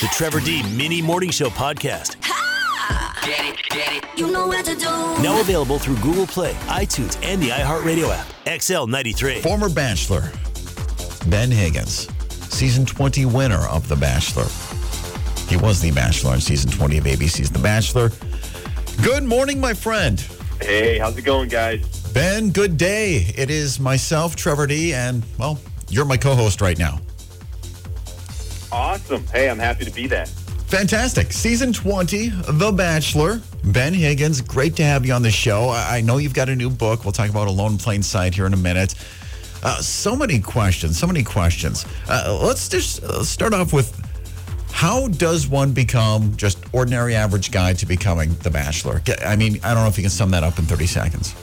The Trevor D Mini Morning Show podcast. Get it, get it. You know what to do. Now available through Google Play, iTunes, and the iHeartRadio app. XL93. Former Bachelor Ben Higgins, season 20 winner of The Bachelor. He was The Bachelor in season 20 of ABC's The Bachelor. Good morning, my friend. Hey, how's it going, guys? Ben, good day. It is myself, Trevor D, and, well, you're my co host right now. Awesome. Hey, I'm happy to be that. Fantastic. Season 20, The Bachelor. Ben Higgins, great to have you on the show. I know you've got a new book. We'll talk about Alone in Plain Sight here in a minute. Uh, so many questions, so many questions. Uh, let's just uh, start off with how does one become just ordinary average guy to becoming The Bachelor? I mean, I don't know if you can sum that up in 30 seconds.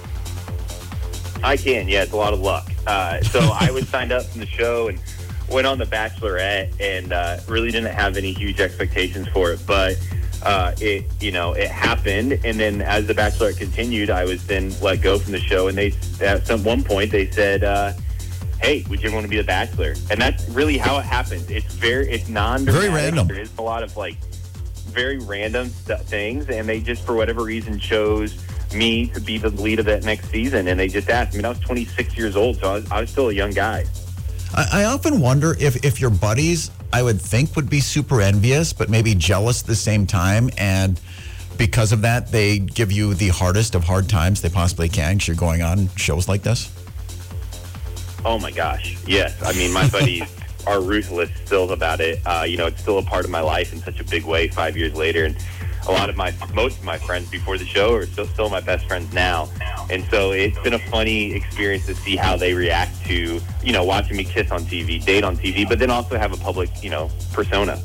I can. Yeah, it's a lot of luck. Uh, so I was signed up from the show and went on The Bachelorette, and uh, really didn't have any huge expectations for it, but. Uh, it you know it happened, and then as the Bachelorette continued, I was then let go from the show, and they at some one point they said, uh, "Hey, would you want to be the Bachelor?" And that's really how it happens. It's very it's non Very random. There is a lot of like very random st- things, and they just for whatever reason chose me to be the lead of that next season. And they just asked. I mean, I was 26 years old, so I was, I was still a young guy. I, I often wonder if, if your buddies, I would think, would be super envious, but maybe jealous at the same time. And because of that, they give you the hardest of hard times they possibly can because you're going on shows like this. Oh my gosh, yes. I mean, my buddies are ruthless still about it. Uh, you know, it's still a part of my life in such a big way. Five years later, and a lot of my most of my friends before the show are still still my best friends now. And so it's been a funny experience to see how they react to you know watching me kiss on TV, date on TV, but then also have a public you know persona.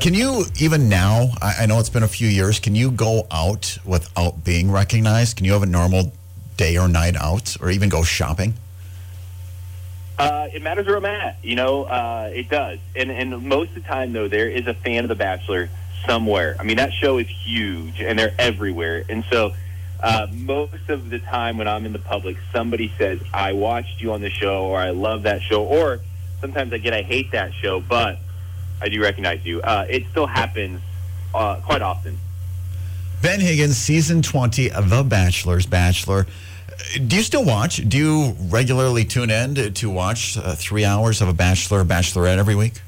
Can you, even now, I, I know it's been a few years, can you go out without being recognized? Can you have a normal day or night out or even go shopping? Uh, it matters where I'm at. You know, uh, it does. And and most of the time, though, there is a fan of The Bachelor somewhere. I mean, that show is huge, and they're everywhere. And so, uh, most of the time when I'm in the public, somebody says, "I watched you on the show," or "I love that show," or sometimes I get, "I hate that show," but I do recognize you. Uh, it still happens uh, quite often. Ben Higgins, season 20 of The Bachelor's Bachelor. Do you still watch? Do you regularly tune in to, to watch uh, three hours of a Bachelor or Bachelorette every week?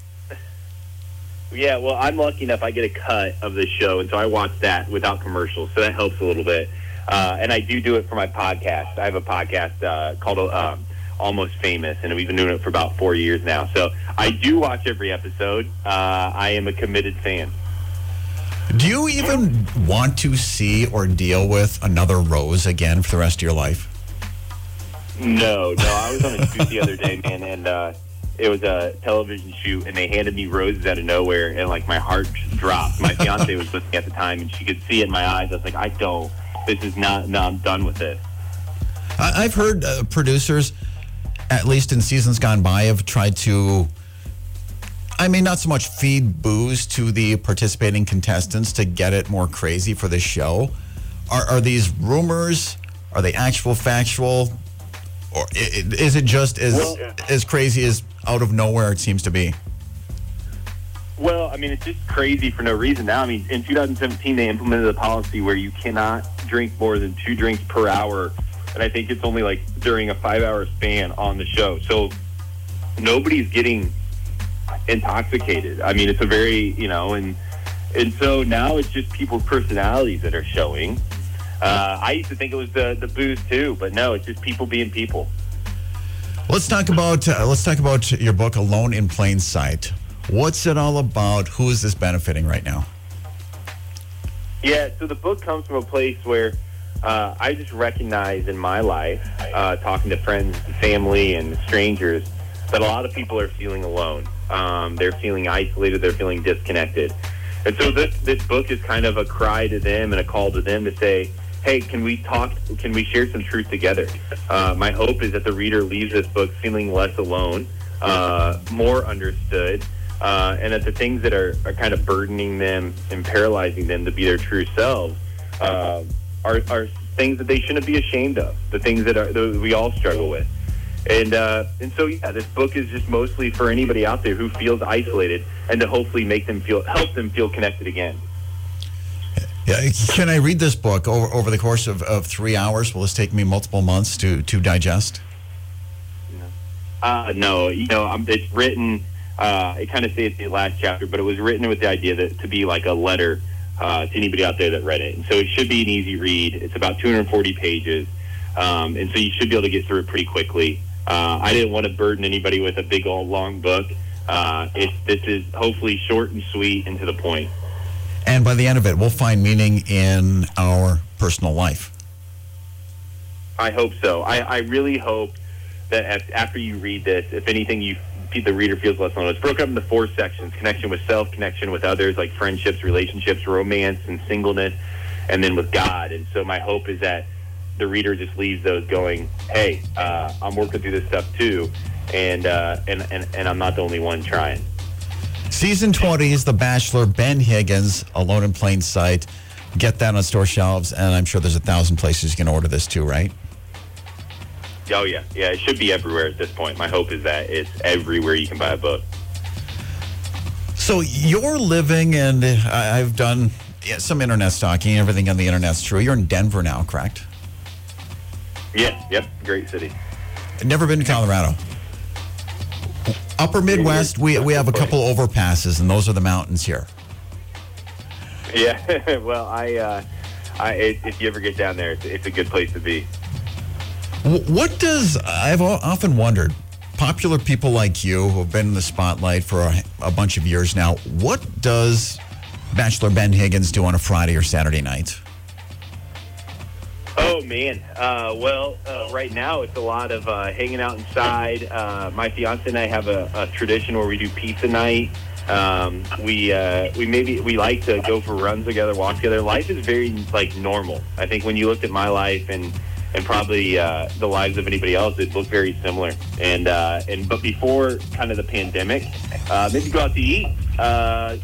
Yeah, well, I'm lucky enough I get a cut of the show, and so I watch that without commercials, so that helps a little bit. Uh, and I do do it for my podcast. I have a podcast uh, called um, Almost Famous, and we've been doing it for about four years now. So I do watch every episode. Uh, I am a committed fan. Do you even want to see or deal with another Rose again for the rest of your life? No, no, I was on a shoot the other day, man, and uh, it was a television shoot, and they handed me roses out of nowhere, and like my heart just dropped. My fiance was with me at the time, and she could see it in my eyes. I was like, I don't. This is not. No, I'm done with it. I, I've heard uh, producers, at least in seasons gone by, have tried to. I mean, not so much feed booze to the participating contestants to get it more crazy for the show. Are, are these rumors? Are they actual, factual, or is it just as Well- as crazy as out of nowhere it seems to be? Well, I mean, it's just crazy for no reason now. I mean, in 2017, they implemented a policy where you cannot drink more than two drinks per hour. And I think it's only like during a five hour span on the show. So nobody's getting intoxicated. I mean, it's a very, you know, and, and so now it's just people's personalities that are showing. Uh, I used to think it was the, the booze too, but no, it's just people being people. Let's talk about uh, let's talk about your book, Alone in Plain Sight. What's it all about? Who is this benefiting right now? Yeah, so the book comes from a place where uh, I just recognize in my life, uh, talking to friends, family, and strangers, that a lot of people are feeling alone. Um, they're feeling isolated. They're feeling disconnected. And so this this book is kind of a cry to them and a call to them to say, "Hey, can we talk? Can we share some truth together?" Uh, my hope is that the reader leaves this book feeling less alone, uh, more understood, uh, and that the things that are, are kind of burdening them and paralyzing them to be their true selves uh, are, are things that they shouldn't be ashamed of. The things that, are, that we all struggle with. And uh, and so yeah, this book is just mostly for anybody out there who feels isolated, and to hopefully make them feel help them feel connected again. Yeah, can I read this book over, over the course of, of three hours? Will this take me multiple months to, to digest? Uh, no, you know, um, it's written. Uh, it kind of says the last chapter, but it was written with the idea that to be like a letter uh, to anybody out there that read it. And so it should be an easy read. It's about 240 pages, um, and so you should be able to get through it pretty quickly. Uh, I didn't want to burden anybody with a big old long book. Uh, it, this is hopefully short and sweet and to the point. And by the end of it, we'll find meaning in our personal life. I hope so. I, I really hope that af- after you read this, if anything, you the reader feels less alone. It's broken up into four sections: connection with self, connection with others, like friendships, relationships, romance, and singleness, and then with God. And so, my hope is that the reader just leaves those going, "Hey, uh, I'm working through this stuff too, and, uh, and and and I'm not the only one trying." Season 20 is The Bachelor, Ben Higgins, Alone in Plain Sight. Get that on store shelves, and I'm sure there's a thousand places you can order this too, right? Oh yeah, yeah. It should be everywhere at this point. My hope is that it's everywhere you can buy a book. So you're living, and I've done yeah, some internet stalking. Everything on the internet's true. You're in Denver now, correct? Yeah, yep. Great city. Never been to Colorado. Upper Midwest, we, we have a couple overpasses, and those are the mountains here. Yeah. well, I, uh, I if you ever get down there, it's, it's a good place to be. What does I've often wondered? Popular people like you who have been in the spotlight for a, a bunch of years now. What does Bachelor Ben Higgins do on a Friday or Saturday night? Man. Uh, well, uh, right now it's a lot of uh, hanging out inside. Uh, my fiance and I have a, a tradition where we do pizza night. Um, we uh, we maybe we like to go for runs together, walk together. Life is very like normal. I think when you looked at my life and and probably uh, the lives of anybody else, it looked very similar. And and but before kind of the pandemic, maybe go out to eat.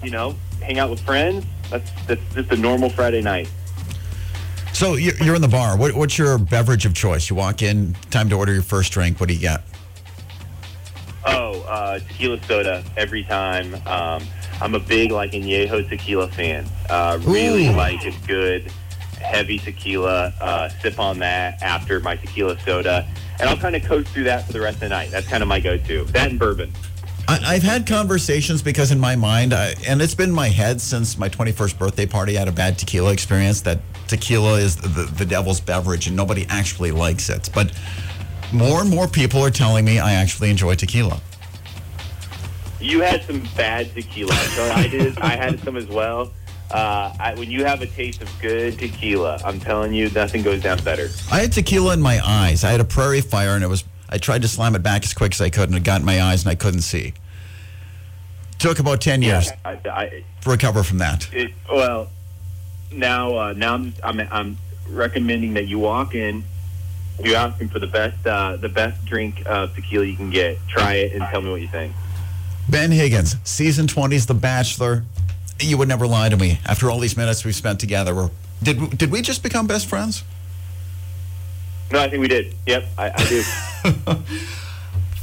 You know, hang out with friends. That's that's just a normal Friday night. So you're you're in the bar. What, what's your beverage of choice? You walk in, time to order your first drink. What do you get? Oh, uh, tequila soda every time. Um, I'm a big like Añejo tequila fan. Uh, really Ooh. like a good heavy tequila. Uh, sip on that after my tequila soda, and I'll kind of coast through that for the rest of the night. That's kind of my go-to. That and bourbon. I, I've had conversations because in my mind, I, and it's been in my head since my 21st birthday party. I had a bad tequila experience. That tequila is the, the devil's beverage, and nobody actually likes it. But more and more people are telling me I actually enjoy tequila. You had some bad tequila. So I did. I had some as well. Uh, I, when you have a taste of good tequila, I'm telling you, nothing goes down better. I had tequila in my eyes. I had a prairie fire, and it was. I tried to slam it back as quick as I could, and it got in my eyes, and I couldn't see. Took about 10 years I, I, to recover from that. It, well, now uh, now I'm, I'm I'm recommending that you walk in, you ask him for the best uh, the best drink of tequila you can get. Try it and tell me what you think. Ben Higgins, season 20 is The Bachelor. You would never lie to me. After all these minutes we've spent together, did, did we just become best friends? No, I think we did. Yep, I, I do.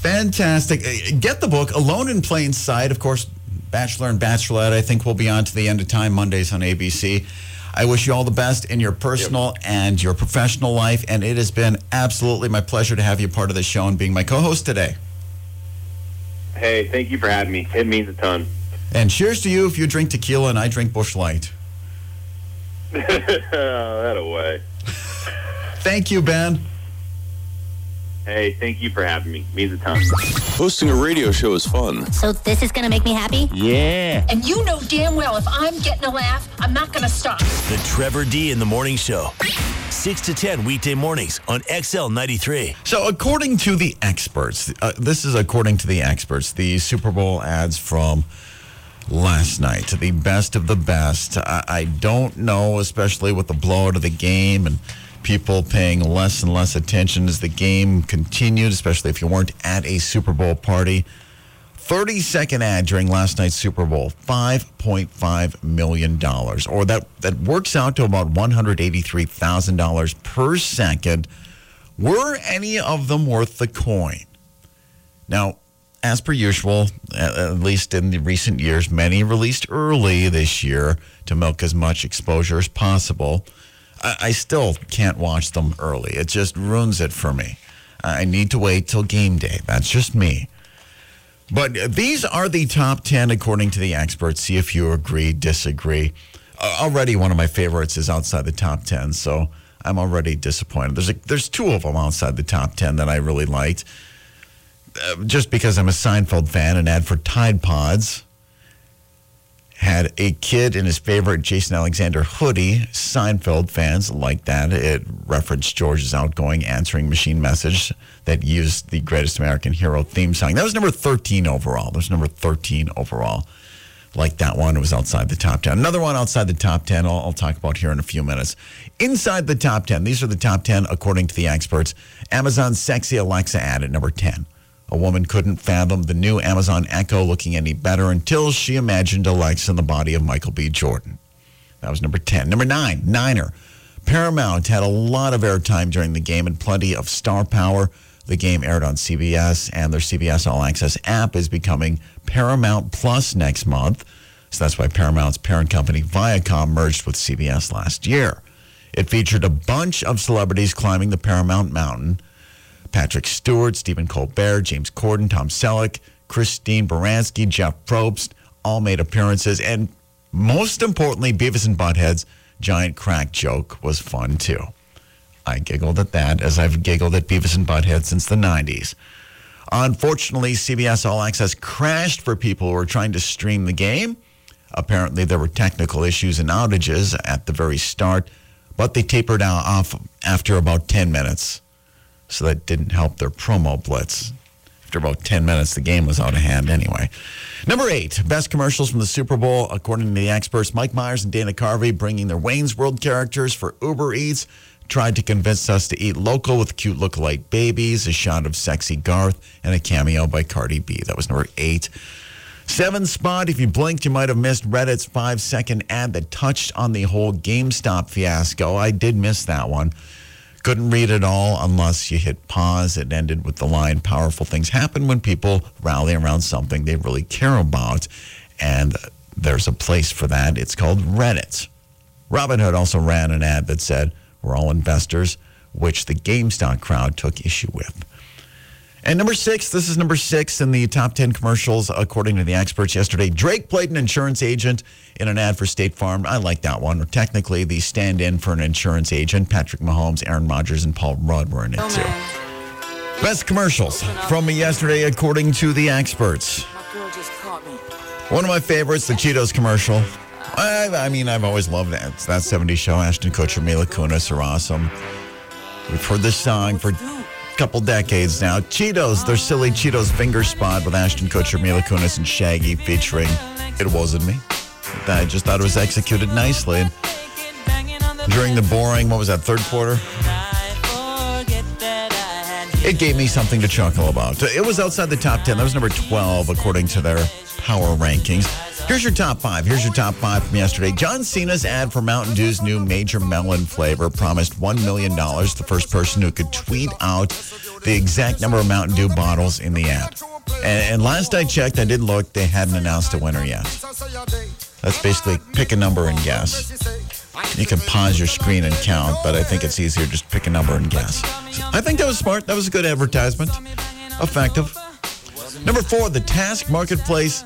Fantastic. Uh, Get the book, Alone in Plain Sight. Of course, Bachelor and Bachelorette, I think, will be on to the end of time Mondays on ABC. I wish you all the best in your personal and your professional life. And it has been absolutely my pleasure to have you part of the show and being my co host today. hey, thank you for having me. It means a ton. And cheers to you if you drink tequila and I drink Busch Light. that away. Thank you, Ben. Hey, thank you for having me. means a ton. Hosting a radio show is fun. So this is gonna make me happy? Yeah. And you know damn well if I'm getting a laugh, I'm not gonna stop. The Trevor D in the Morning Show. 6 to 10 weekday mornings on XL 93. So, according to the experts, uh, this is according to the experts, the Super Bowl ads from last night, the best of the best. I, I don't know, especially with the blowout of the game and people paying less and less attention as the game continued, especially if you weren't at a Super Bowl party. 30 second ad during last night's Super Bowl, $5.5 million. Or that, that works out to about $183,000 per second. Were any of them worth the coin? Now, as per usual, at least in the recent years, many released early this year to milk as much exposure as possible. I, I still can't watch them early. It just ruins it for me. I need to wait till game day. That's just me. But these are the top 10 according to the experts. See if you agree, disagree. Uh, already one of my favorites is outside the top 10, so I'm already disappointed. There's a, there's two of them outside the top 10 that I really liked. Uh, just because I'm a Seinfeld fan, an ad for Tide Pods had a kid in his favorite Jason Alexander hoodie. Seinfeld fans like that. It referenced George's outgoing answering machine message that used the Greatest American Hero theme song. That was number 13 overall. Was number 13 overall. Like that one, it was outside the top 10. Another one outside the top 10, I'll, I'll talk about here in a few minutes. Inside the top 10, these are the top 10 according to the experts. Amazon's sexy Alexa ad at number 10. A woman couldn't fathom the new Amazon Echo looking any better until she imagined Alexa in the body of Michael B. Jordan. That was number 10. Number nine, Niner. Paramount had a lot of airtime during the game and plenty of star power. The game aired on CBS, and their CBS All Access app is becoming Paramount Plus next month. So that's why Paramount's parent company Viacom merged with CBS last year. It featured a bunch of celebrities climbing the Paramount Mountain. Patrick Stewart, Stephen Colbert, James Corden, Tom Selleck, Christine Baranski, Jeff Probst all made appearances. And most importantly, Beavis and Butthead's giant crack joke was fun too. I giggled at that as I've giggled at Beavis and Butthead since the 90s. Unfortunately, CBS All Access crashed for people who were trying to stream the game. Apparently, there were technical issues and outages at the very start, but they tapered off after about 10 minutes. So that didn't help their promo blitz. After about 10 minutes, the game was out of hand anyway. Number eight, best commercials from the Super Bowl. According to the experts, Mike Myers and Dana Carvey bringing their Wayne's World characters for Uber Eats tried to convince us to eat local with cute lookalike babies, a shot of sexy Garth, and a cameo by Cardi B. That was number eight. Seven spot, if you blinked, you might have missed Reddit's five second ad that touched on the whole GameStop fiasco. I did miss that one. Couldn't read it all unless you hit pause. It ended with the line Powerful things happen when people rally around something they really care about. And there's a place for that. It's called Reddit. Robinhood also ran an ad that said, We're all investors, which the GameStop crowd took issue with. And number six, this is number six in the top 10 commercials, according to the experts yesterday. Drake played an insurance agent in an ad for State Farm. I like that one. Or technically, the stand in for an insurance agent. Patrick Mahomes, Aaron Rodgers, and Paul Rudd were in it too. Best commercials from yesterday, according to the experts. One of my favorites, the Cheetos commercial. I, I mean, I've always loved that. It's that 70s show. Ashton Kutcher, Mila Kunis are awesome. We've heard this song for couple decades now. Cheetos, their silly Cheetos finger spot with Ashton Kutcher, Mila Kunis, and Shaggy featuring It Wasn't Me. I just thought it was executed nicely. And during the boring, what was that, third quarter? It gave me something to chuckle about. It was outside the top 10. That was number 12, according to their power rankings. Here's your top five. Here's your top five from yesterday. John Cena's ad for Mountain Dew's new Major Melon flavor promised $1 million. The first person who could tweet out the exact number of Mountain Dew bottles in the ad. And, and last I checked, I did look, they hadn't announced a winner yet. That's basically pick a number and guess. You can pause your screen and count, but I think it's easier just pick a number and guess. I think that was smart. That was a good advertisement. Effective. Number four, the Task Marketplace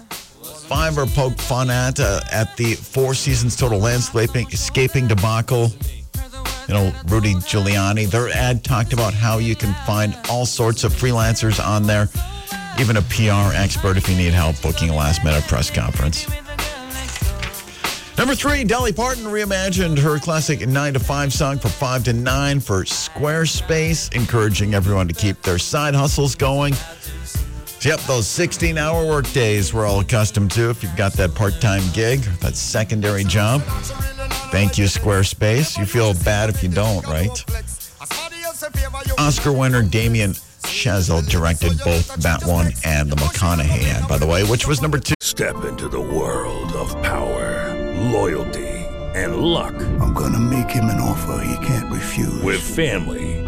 Fiverr poke fun at uh, at the Four Seasons Total Landscaping escaping debacle. You know, Rudy Giuliani. Their ad talked about how you can find all sorts of freelancers on there, even a PR expert if you need help booking a last minute press conference. Number three, Dolly Parton reimagined her classic 9 to 5 song for 5 to 9 for Squarespace, encouraging everyone to keep their side hustles going. Yep, those 16 hour work days we're all accustomed to if you've got that part time gig, that secondary job. Thank you, Squarespace. You feel bad if you don't, right? Oscar winner Damien Chazelle directed both that one and the McConaughey ad, by the way, which was number two. Step into the world of power, loyalty, and luck. I'm going to make him an offer he can't refuse. With family,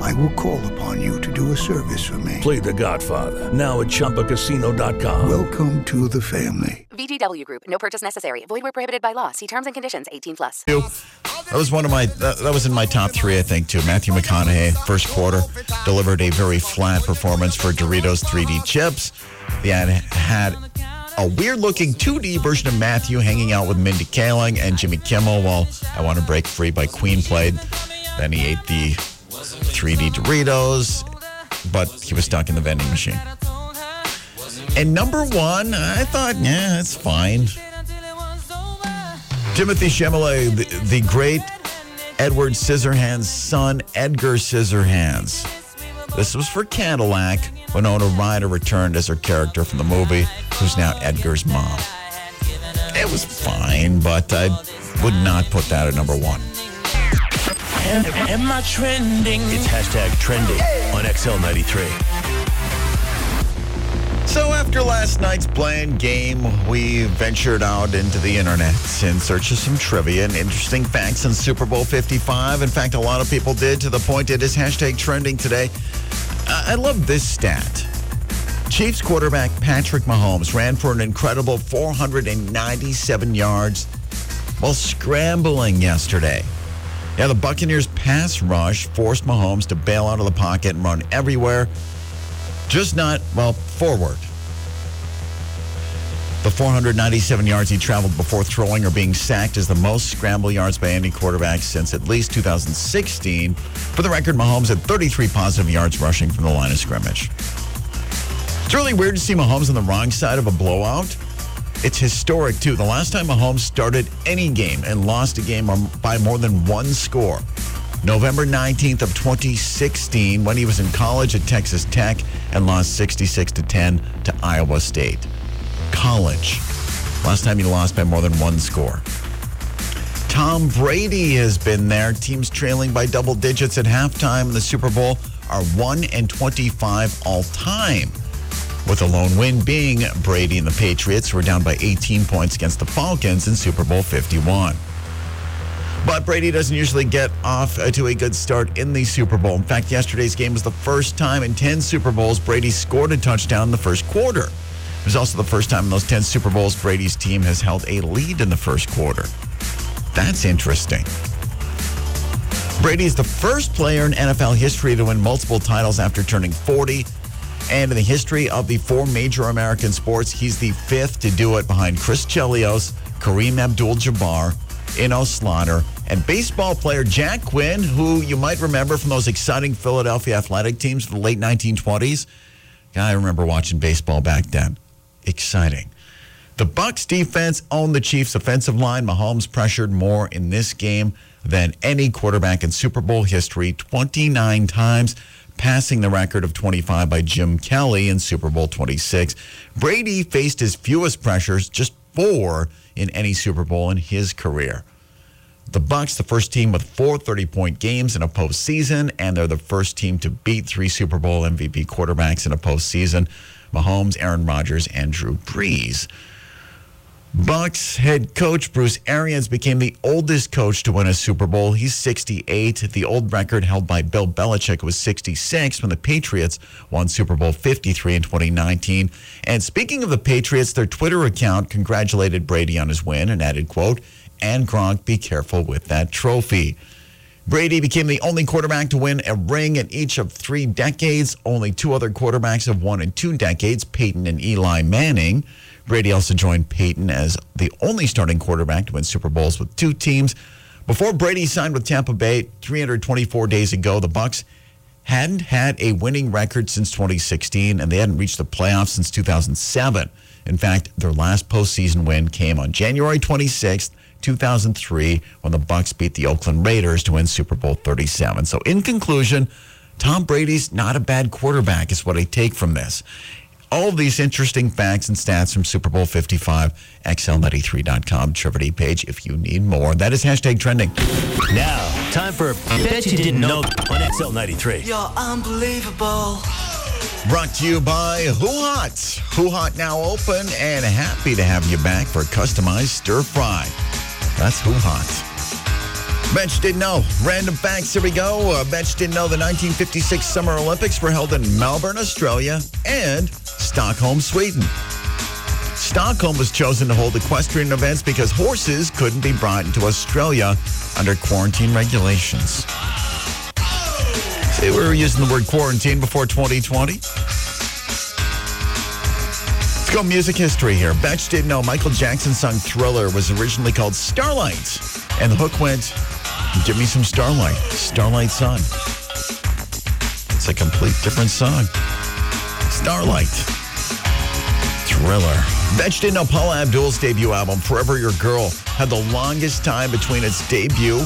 I will call upon you to do a service for me. Play The Godfather now at ChumbaCasino.com. Welcome to the family. VGW Group. No purchase necessary. Void where prohibited by law. See terms and conditions. 18 plus. That was one of my. That, that was in my top three, I think, too. Matthew McConaughey, first quarter, delivered a very flat performance for Doritos 3D chips. The ad had a weird-looking 2D version of Matthew hanging out with Mindy Kaling and Jimmy Kimmel while "I Want to Break Free" by Queen played. Then he ate the 3D Doritos, but he was stuck in the vending machine. And number one, I thought, yeah, it's fine. Timothée Chalamet, the, the great Edward Scissorhands' son, Edgar Scissorhands. This was for Cadillac. Winona Ryder returned as her character from the movie, who's now Edgar's mom. It was fine, but I would not put that at number one. Am, am I trending? It's hashtag trending on XL93. So after last night's bland game, we ventured out into the internet in search of some trivia and interesting facts on Super Bowl 55. In fact, a lot of people did to the point it is hashtag trending today. I I love this stat. Chiefs quarterback Patrick Mahomes ran for an incredible 497 yards while scrambling yesterday. Yeah, the Buccaneers pass rush forced Mahomes to bail out of the pocket and run everywhere, just not, well, forward. The 497 yards he traveled before throwing or being sacked is the most scramble yards by any quarterback since at least 2016. For the record, Mahomes had 33 positive yards rushing from the line of scrimmage. It's really weird to see Mahomes on the wrong side of a blowout. It's historic, too. The last time Mahomes started any game and lost a game by more than one score, November 19th of 2016, when he was in college at Texas Tech and lost 66 to 10 to Iowa State. College. Last time he lost by more than one score. Tom Brady has been there. Teams trailing by double digits at halftime in the Super Bowl are 1 and 25 all time with a lone win being Brady and the Patriots, were down by 18 points against the Falcons in Super Bowl 51. But Brady doesn't usually get off to a good start in the Super Bowl. In fact, yesterday's game was the first time in 10 Super Bowls Brady scored a touchdown in the first quarter. It was also the first time in those 10 Super Bowls Brady's team has held a lead in the first quarter. That's interesting. Brady is the first player in NFL history to win multiple titles after turning 40. And in the history of the four major American sports, he's the fifth to do it behind Chris Chelios, Kareem Abdul Jabbar, Enos Slaughter, and baseball player Jack Quinn, who you might remember from those exciting Philadelphia athletic teams of the late 1920s. Yeah, I remember watching baseball back then. Exciting. The Bucks defense owned the Chiefs' offensive line. Mahomes pressured more in this game than any quarterback in Super Bowl history, 29 times passing the record of 25 by Jim Kelly in Super Bowl 26. Brady faced his fewest pressures, just four in any Super Bowl in his career. The Bucks, the first team with four 30-point games in a postseason, and they're the first team to beat three Super Bowl MVP quarterbacks in a postseason: Mahomes, Aaron Rodgers, and Drew Brees. Bucks head coach Bruce Arians became the oldest coach to win a Super Bowl. He's 68. The old record held by Bill Belichick was 66 when the Patriots won Super Bowl 53 in 2019. And speaking of the Patriots, their Twitter account congratulated Brady on his win and added, quote, and Gronk, be careful with that trophy. Brady became the only quarterback to win a ring in each of three decades. Only two other quarterbacks have won in two decades Peyton and Eli Manning. Brady also joined Peyton as the only starting quarterback to win Super Bowls with two teams. Before Brady signed with Tampa Bay 324 days ago, the Bucks hadn't had a winning record since 2016, and they hadn't reached the playoffs since 2007. In fact, their last postseason win came on January 26th, 2003, when the Bucks beat the Oakland Raiders to win Super Bowl 37. So, in conclusion, Tom Brady's not a bad quarterback, is what I take from this. All of these interesting facts and stats from Super Bowl 55, XL93.com, Trivia page if you need more. That is hashtag trending. Now, time for Bet You Didn't Know on XL93. You're unbelievable. Brought to you by HuHot. Who Hot now open and happy to have you back for customized stir fry. That's HuHot. Bet you didn't know. Random facts. Here we go. Uh, you didn't know the 1956 Summer Olympics were held in Melbourne, Australia, and Stockholm, Sweden. Stockholm was chosen to hold equestrian events because horses couldn't be brought into Australia under quarantine regulations. See, we were using the word quarantine before 2020. Let's go music history here. Bet you didn't know Michael Jackson's song Thriller was originally called Starlight. And the hook went, Give me some Starlight. Starlight Sun. It's a complete different song. Starlight. Thriller. Bet you didn't know Paula Abdul's debut album, Forever Your Girl, had the longest time between its debut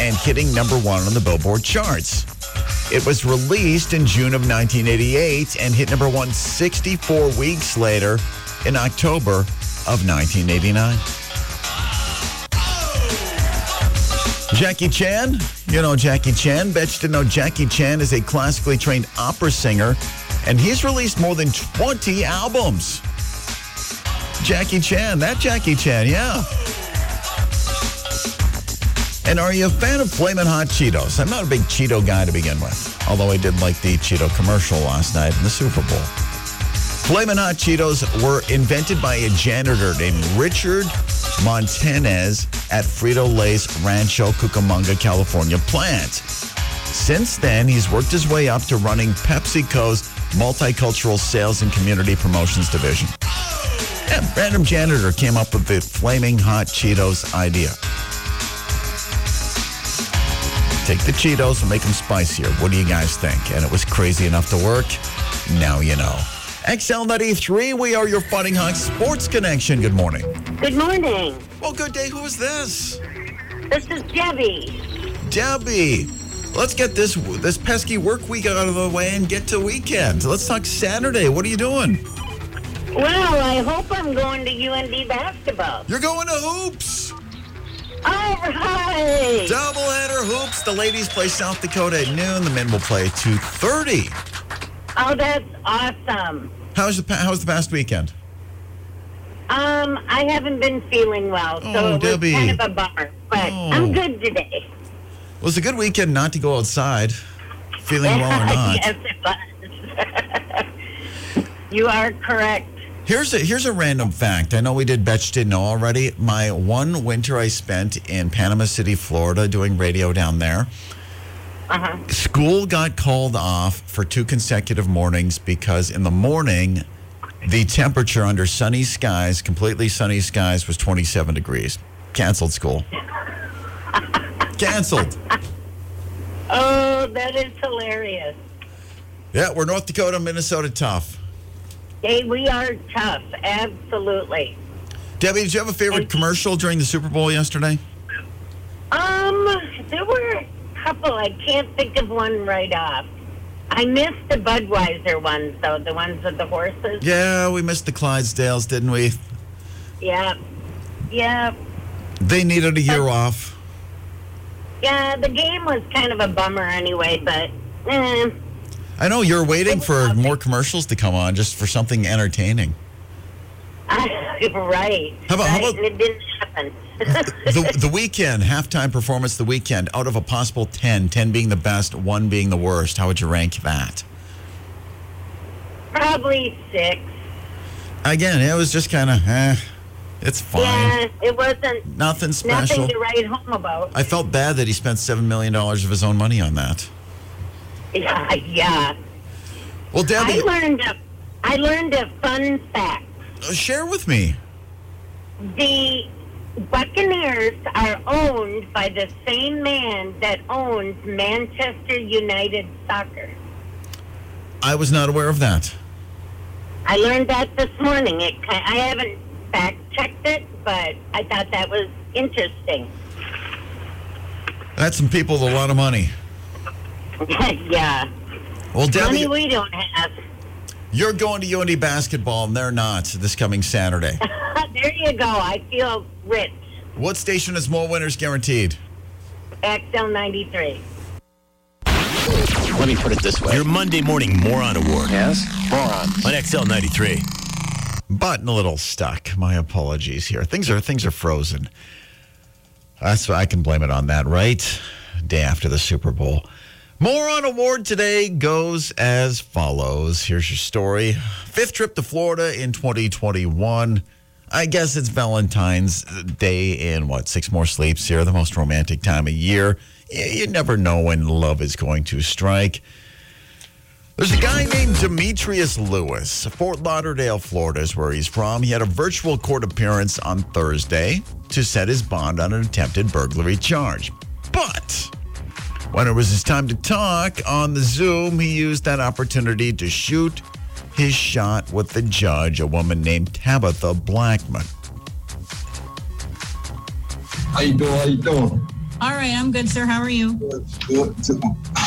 and hitting number one on the Billboard charts. It was released in June of 1988 and hit number one 64 weeks later in October of 1989. Jackie Chan, you know Jackie Chan. Bet you didn't know Jackie Chan is a classically trained opera singer, and he's released more than 20 albums. Jackie Chan, that Jackie Chan, yeah. And are you a fan of Flamin' Hot Cheetos? I'm not a big Cheeto guy to begin with, although I did like the Cheeto commercial last night in the Super Bowl. Flamin' Hot Cheetos were invented by a janitor named Richard Montanez at Frito-Lay's Rancho Cucamonga, California plant. Since then, he's worked his way up to running PepsiCo's multicultural sales and community promotions division. Yeah, random janitor came up with the Flaming Hot Cheetos idea. Take the Cheetos and make them spicier. What do you guys think? And it was crazy enough to work. Now you know. XL93, we are your Fighting Hawks Sports Connection. Good morning. Good morning. Well, good day. Who is this? This is Debbie. Debbie. Let's get this this pesky work week out of the way and get to weekend. Let's talk Saturday. What are you doing? Well, I hope I'm going to UND basketball. You're going to hoops. All right. Doubleheader hoops. The ladies play South Dakota at noon. The men will play 2:30. Oh, that's awesome. How's the how's the past weekend? Um, I haven't been feeling well, so Oh, it was Debbie. kind of a bummer. But Oh. I'm good today. Well, it's a good weekend not to go outside, feeling well or not. yes, it was. you are correct. Here's a here's a random fact. I know we did bet you didn't know already. My one winter I spent in Panama City, Florida, doing radio down there. Uh-huh. School got called off for two consecutive mornings because in the morning, the temperature under sunny skies, completely sunny skies, was 27 degrees. Canceled school. Canceled. Oh, that is hilarious. Yeah, we're North Dakota, Minnesota tough. Hey, we are tough. Absolutely. Debbie, did you have a favorite commercial during the Super Bowl yesterday? Um, there were a couple. I can't think of one right off. I missed the Budweiser ones, though, the ones with the horses. Yeah, we missed the Clydesdales, didn't we? Yeah. Yeah. They needed a year off. Yeah, the game was kind of a bummer anyway, but eh, I know you're waiting for more commercials to come on just for something entertaining. right. How about- how about- it didn't happen. The, the Weeknd, halftime performance, the Weeknd, out of a possible 10, 10 being the best, 1 being the worst, how would you rank that? Probably six. Again, it was just kind of, eh. It's fine. Yeah, it wasn't Nothing special. nothing to write home about. I felt bad that he spent seven million dollars of his own money on that. Yeah, yeah. Well, Debbie, I learned a, I learned a fun fact. uh, share with me. The Buccaneers are owned by the same man that owns Manchester United Soccer. I was not aware of that. I learned that this morning. It, I haven't fact checked it, but I thought that was interesting. That's some people with a lot of money. yeah. Well, Debbie, Money we don't have. you're going to UND basketball, and they're not this coming Saturday. there you go. I feel rich. what station has more winners guaranteed? XL 93. Let me put it this way. Your Monday morning moron award. Yes? Moron. On XL 93. Button a little stuck. My apologies here. Things are things are frozen. That's I can blame it on that, right? Day after the Super Bowl. Moron Award today goes as follows. Here's your story. Fifth trip to Florida in 2021. I guess it's Valentine's Day in what, six more sleeps here, the most romantic time of year. You you never know when love is going to strike. There's a guy named Demetrius Lewis. Fort Lauderdale, Florida is where he's from. He had a virtual court appearance on Thursday to set his bond on an attempted burglary charge. But when it was his time to talk on the Zoom, he used that opportunity to shoot his shot with the judge, a woman named Tabitha Blackman. How you doing? How you doing? All right, I'm good, sir. How are you? Good.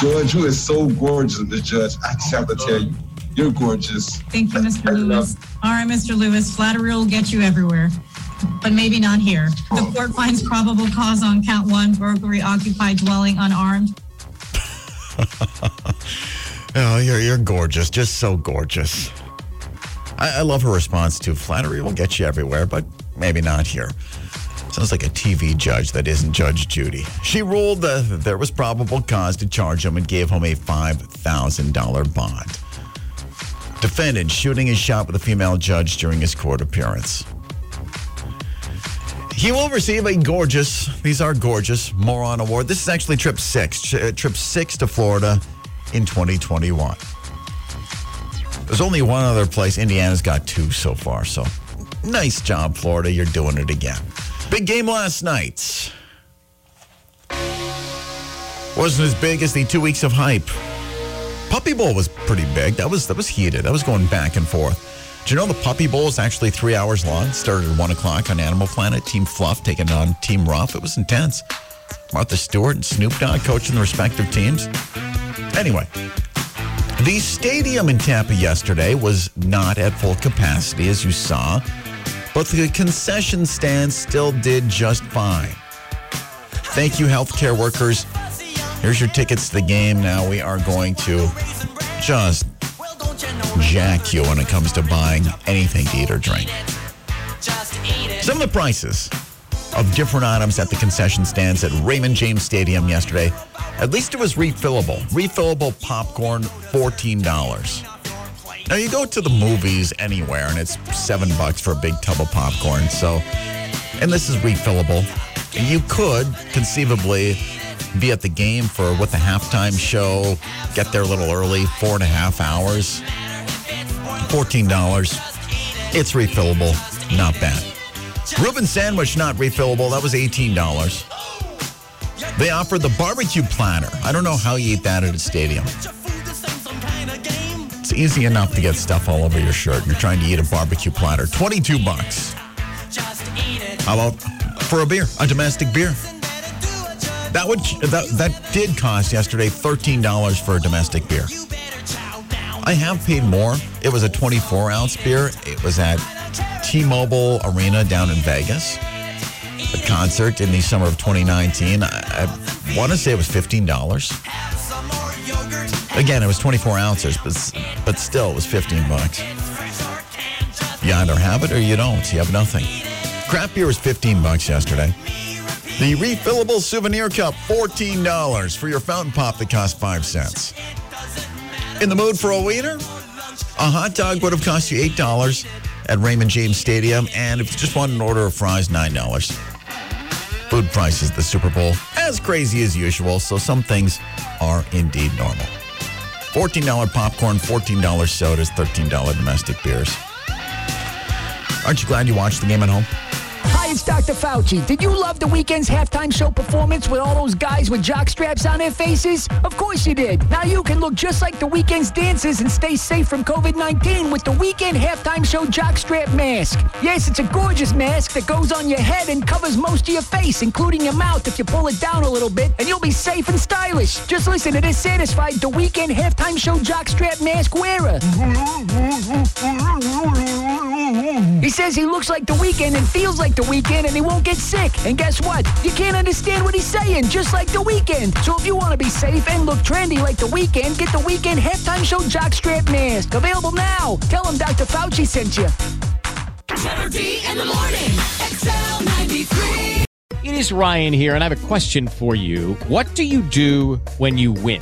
George, you is so gorgeous, the judge. I just have to tell you, you're gorgeous. Thank you, Mr. Lewis. All right, Mr. Lewis. Flattery will get you everywhere, but maybe not here. The court finds probable cause on count one burglary, occupied dwelling, unarmed. Oh, you're, you're gorgeous. Just so gorgeous. I, I love her response to flattery will get you everywhere, but maybe not here. Sounds like a TV judge that isn't Judge Judy. She ruled that there was probable cause to charge him and gave him a $5,000 bond. Defendant shooting his shot with a female judge during his court appearance. He will receive a gorgeous, these are gorgeous, moron award. This is actually trip six, uh, trip six to Florida in 2021. There's only one other place. Indiana's got two so far. So nice job, Florida. You're doing it again. Big game last night. Wasn't as big as the two weeks of hype. Puppy Bowl was pretty big. That was that was heated. That was going back and forth. Do you know the Puppy Bowl is actually three hours long? Started at one o'clock on Animal Planet. Team Fluff taking on Team Rough. It was intense. Martha Stewart and Snoop Dogg coaching the respective teams. Anyway, the stadium in Tampa yesterday was not at full capacity, as you saw, but the concession stand still did just fine. Thank you, healthcare workers. Here's your tickets to the game. Now we are going to just jack you when it comes to buying anything to eat or drink. Some of the prices of different items at the concession stands at Raymond James Stadium yesterday. At least it was refillable. Refillable popcorn, $14. Now you go to the movies anywhere and it's seven bucks for a big tub of popcorn. So, and this is refillable. You could conceivably be at the game for what the halftime show, get there a little early, four and a half hours, $14. It's refillable, not bad. Reuben sandwich, not refillable. That was $18. They offered the barbecue platter. I don't know how you eat that at a stadium. It's easy enough to get stuff all over your shirt. You're trying to eat a barbecue platter. 22 bucks. How about for a beer, a domestic beer? That would that that did cost yesterday $13 for a domestic beer. I have paid more. It was a 24 ounce beer. It was at T-Mobile Arena down in Vegas. A concert in the summer of 2019. I, I want to say it was $15. Again, it was 24 ounces, but but still, it was 15 bucks. You either have it or you don't. You have nothing. Craft beer was 15 bucks yesterday. The refillable souvenir cup, $14 for your fountain pop that cost 5 cents. In the mood for a wiener? A hot dog would have cost you $8 at Raymond James Stadium. And if you just want an order of fries, $9. Food prices, at the Super Bowl, as crazy as usual. So some things are indeed normal. $14 popcorn, $14 sodas, $13 domestic beers. Aren't you glad you watched the game at home? It's Dr. Fauci. Did you love the Weeknd's halftime show performance with all those guys with jock straps on their faces? Of course you did. Now you can look just like the Weeknd's dancers and stay safe from COVID 19 with the Weeknd halftime show jockstrap mask. Yes, it's a gorgeous mask that goes on your head and covers most of your face, including your mouth if you pull it down a little bit, and you'll be safe and stylish. Just listen to this satisfied the Weeknd halftime show jockstrap mask wearer. He says he looks like the Weeknd and feels like the Weeknd and he won't get sick. And guess what? You can't understand what he's saying, just like the Weeknd. So if you want to be safe and look trendy like the Weeknd, get the Weeknd halftime show jockstrap mask. Available now. Tell him Dr. Fauci sent you. In the morning. XL 93. It is Ryan here, and I have a question for you. What do you do when you win?